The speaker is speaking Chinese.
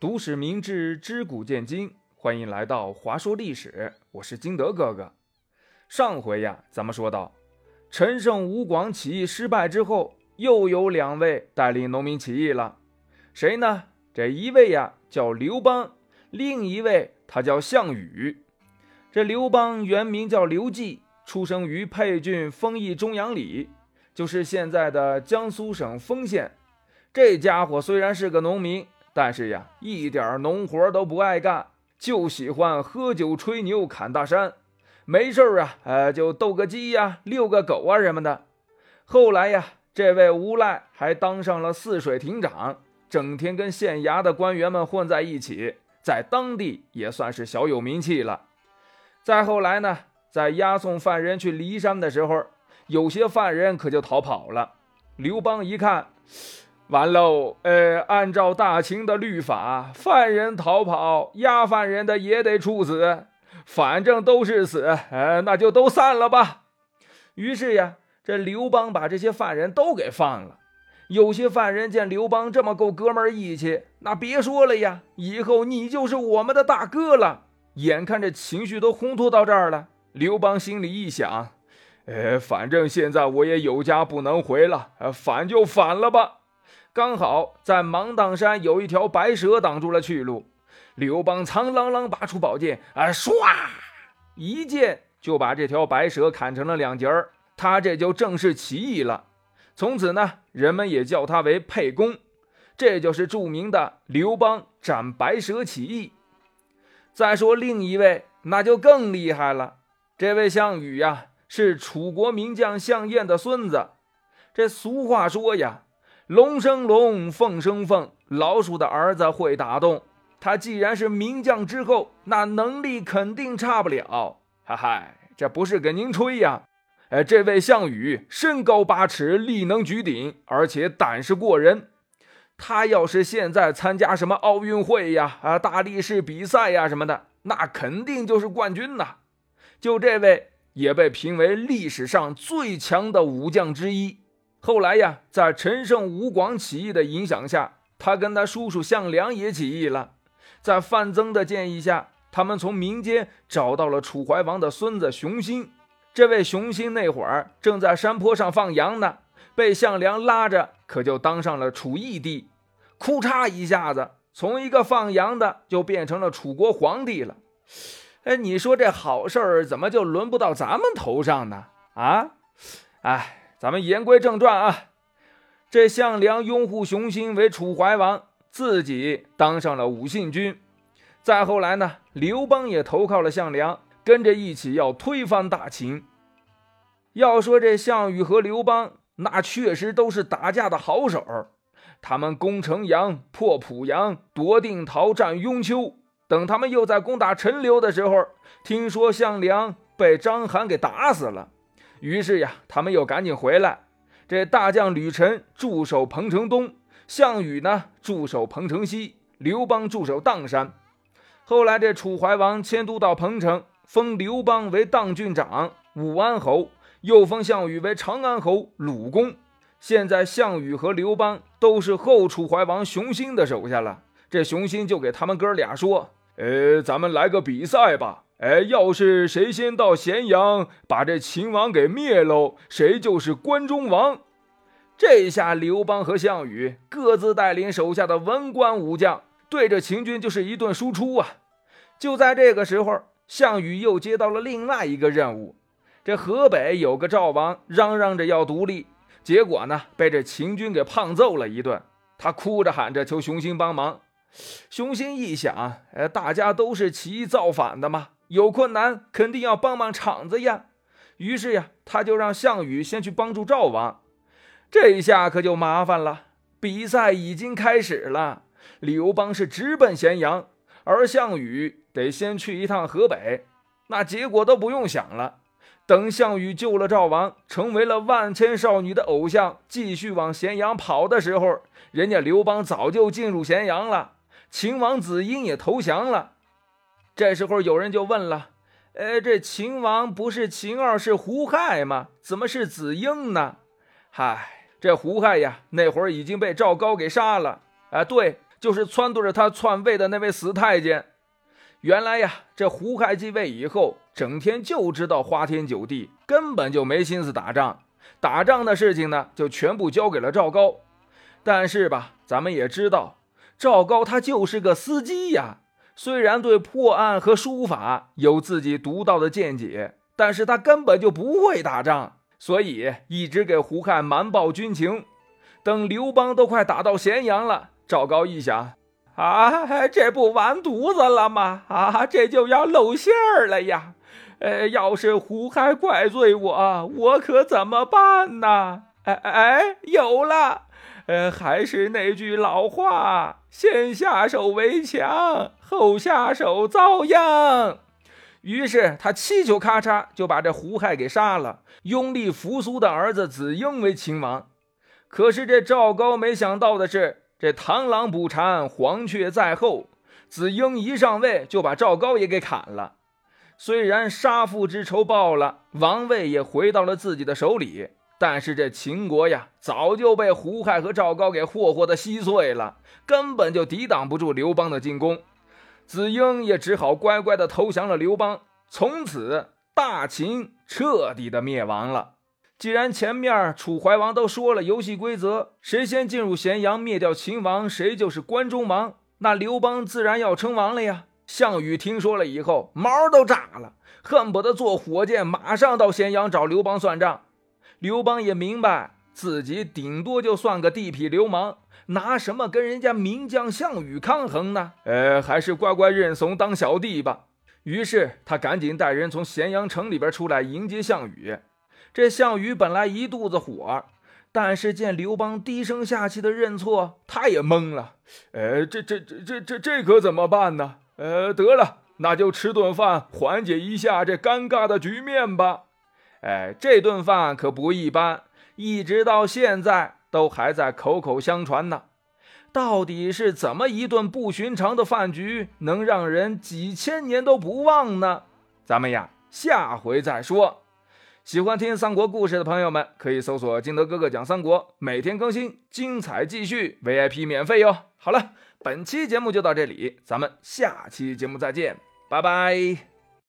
读史明智，知古见今。欢迎来到华说历史，我是金德哥哥。上回呀，咱们说到陈胜吴广起义失败之后，又有两位带领农民起义了。谁呢？这一位呀叫刘邦，另一位他叫项羽。这刘邦原名叫刘季，出生于沛郡丰邑中阳里，就是现在的江苏省丰县。这家伙虽然是个农民。但是呀，一点农活都不爱干，就喜欢喝酒、吹牛、侃大山。没事啊，呃，就斗个鸡呀，遛个狗啊什么的。后来呀，这位无赖还当上了泗水亭长，整天跟县衙的官员们混在一起，在当地也算是小有名气了。再后来呢，在押送犯人去骊山的时候，有些犯人可就逃跑了。刘邦一看。完喽！呃，按照大清的律法，犯人逃跑，押犯人的也得处死，反正都是死，呃，那就都散了吧。于是呀，这刘邦把这些犯人都给放了。有些犯人见刘邦这么够哥们义气，那别说了呀，以后你就是我们的大哥了。眼看这情绪都烘托到这儿了，刘邦心里一想，呃，反正现在我也有家不能回了，反就反了吧。刚好在芒砀山有一条白蛇挡住了去路，刘邦苍啷啷拔出宝剑，啊，唰，一剑就把这条白蛇砍成了两截儿。他这就正式起义了。从此呢，人们也叫他为沛公。这就是著名的刘邦斩白蛇起义。再说另一位，那就更厉害了。这位项羽呀，是楚国名将项燕的孙子。这俗话说呀。龙生龙，凤生凤，老鼠的儿子会打洞。他既然是名将之后，那能力肯定差不了。哈嗨，这不是给您吹呀！哎，这位项羽身高八尺，力能举鼎，而且胆识过人。他要是现在参加什么奥运会呀、啊大力士比赛呀什么的，那肯定就是冠军呐。就这位也被评为历史上最强的武将之一。后来呀，在陈胜吴广起义的影响下，他跟他叔叔项梁也起义了。在范增的建议下，他们从民间找到了楚怀王的孙子熊心。这位熊心那会儿正在山坡上放羊呢，被项梁拉着，可就当上了楚义帝。哭嚓一下子，从一个放羊的就变成了楚国皇帝了。哎，你说这好事儿怎么就轮不到咱们头上呢？啊，哎。咱们言归正传啊，这项梁拥护熊心为楚怀王，自己当上了武信君。再后来呢，刘邦也投靠了项梁，跟着一起要推翻大秦。要说这项羽和刘邦，那确实都是打架的好手。他们攻城阳、破濮阳、夺定陶、占雍丘。等他们又在攻打陈留的时候，听说项梁被章邯给打死了。于是呀，他们又赶紧回来。这大将吕臣驻守彭城东，项羽呢驻守彭城西，刘邦驻守砀山。后来这楚怀王迁都到彭城，封刘邦为砀郡长、武安侯，又封项羽为长安侯、鲁公。现在项羽和刘邦都是后楚怀王熊心的手下了。这熊心就给他们哥俩说：“呃，咱们来个比赛吧。”哎，要是谁先到咸阳，把这秦王给灭喽，谁就是关中王。这下刘邦和项羽各自带领手下的文官武将，对着秦军就是一顿输出啊！就在这个时候，项羽又接到了另外一个任务。这河北有个赵王，嚷嚷着要独立，结果呢，被这秦军给胖揍了一顿。他哭着喊着求熊心帮忙。熊心一想，哎，大家都是起义造反的嘛。有困难肯定要帮帮场子呀，于是呀，他就让项羽先去帮助赵王。这一下可就麻烦了，比赛已经开始了，刘邦是直奔咸阳，而项羽得先去一趟河北。那结果都不用想了，等项羽救了赵王，成为了万千少女的偶像，继续往咸阳跑的时候，人家刘邦早就进入咸阳了，秦王子婴也投降了。这时候有人就问了：“呃，这秦王不是秦二世胡亥吗？怎么是子婴呢？”嗨，这胡亥呀，那会儿已经被赵高给杀了。啊，对，就是撺掇着他篡位的那位死太监。原来呀，这胡亥继位以后，整天就知道花天酒地，根本就没心思打仗。打仗的事情呢，就全部交给了赵高。但是吧，咱们也知道，赵高他就是个司机呀。虽然对破案和书法有自己独到的见解，但是他根本就不会打仗，所以一直给胡亥瞒报军情。等刘邦都快打到咸阳了，赵高一想，啊，这不完犊子了吗？啊，这就要露馅儿了呀！呃，要是胡亥怪罪我，我可怎么办呢？哎哎，有了！呃，还是那句老话，先下手为强，后下手遭殃。于是他七球咔嚓就把这胡亥给杀了，拥立扶苏的儿子子婴为秦王。可是这赵高没想到的是，这螳螂捕蝉，黄雀在后，子婴一上位就把赵高也给砍了。虽然杀父之仇报了，王位也回到了自己的手里。但是这秦国呀，早就被胡亥和赵高给霍霍的稀碎了，根本就抵挡不住刘邦的进攻。子婴也只好乖乖的投降了刘邦，从此大秦彻底的灭亡了。既然前面楚怀王都说了游戏规则，谁先进入咸阳灭掉秦王，谁就是关中王，那刘邦自然要称王了呀。项羽听说了以后，毛都炸了，恨不得坐火箭马上到咸阳找刘邦算账。刘邦也明白自己顶多就算个地痞流氓，拿什么跟人家名将项羽抗衡呢？呃，还是乖乖认怂当小弟吧。于是他赶紧带人从咸阳城里边出来迎接项羽。这项羽本来一肚子火，但是见刘邦低声下气的认错，他也懵了。呃，这这这这这这可怎么办呢？呃，得了，那就吃顿饭缓解一下这尴尬的局面吧。哎，这顿饭可不一般，一直到现在都还在口口相传呢。到底是怎么一顿不寻常的饭局，能让人几千年都不忘呢？咱们呀，下回再说。喜欢听三国故事的朋友们，可以搜索“金德哥哥讲三国”，每天更新，精彩继续，VIP 免费哟。好了，本期节目就到这里，咱们下期节目再见，拜拜。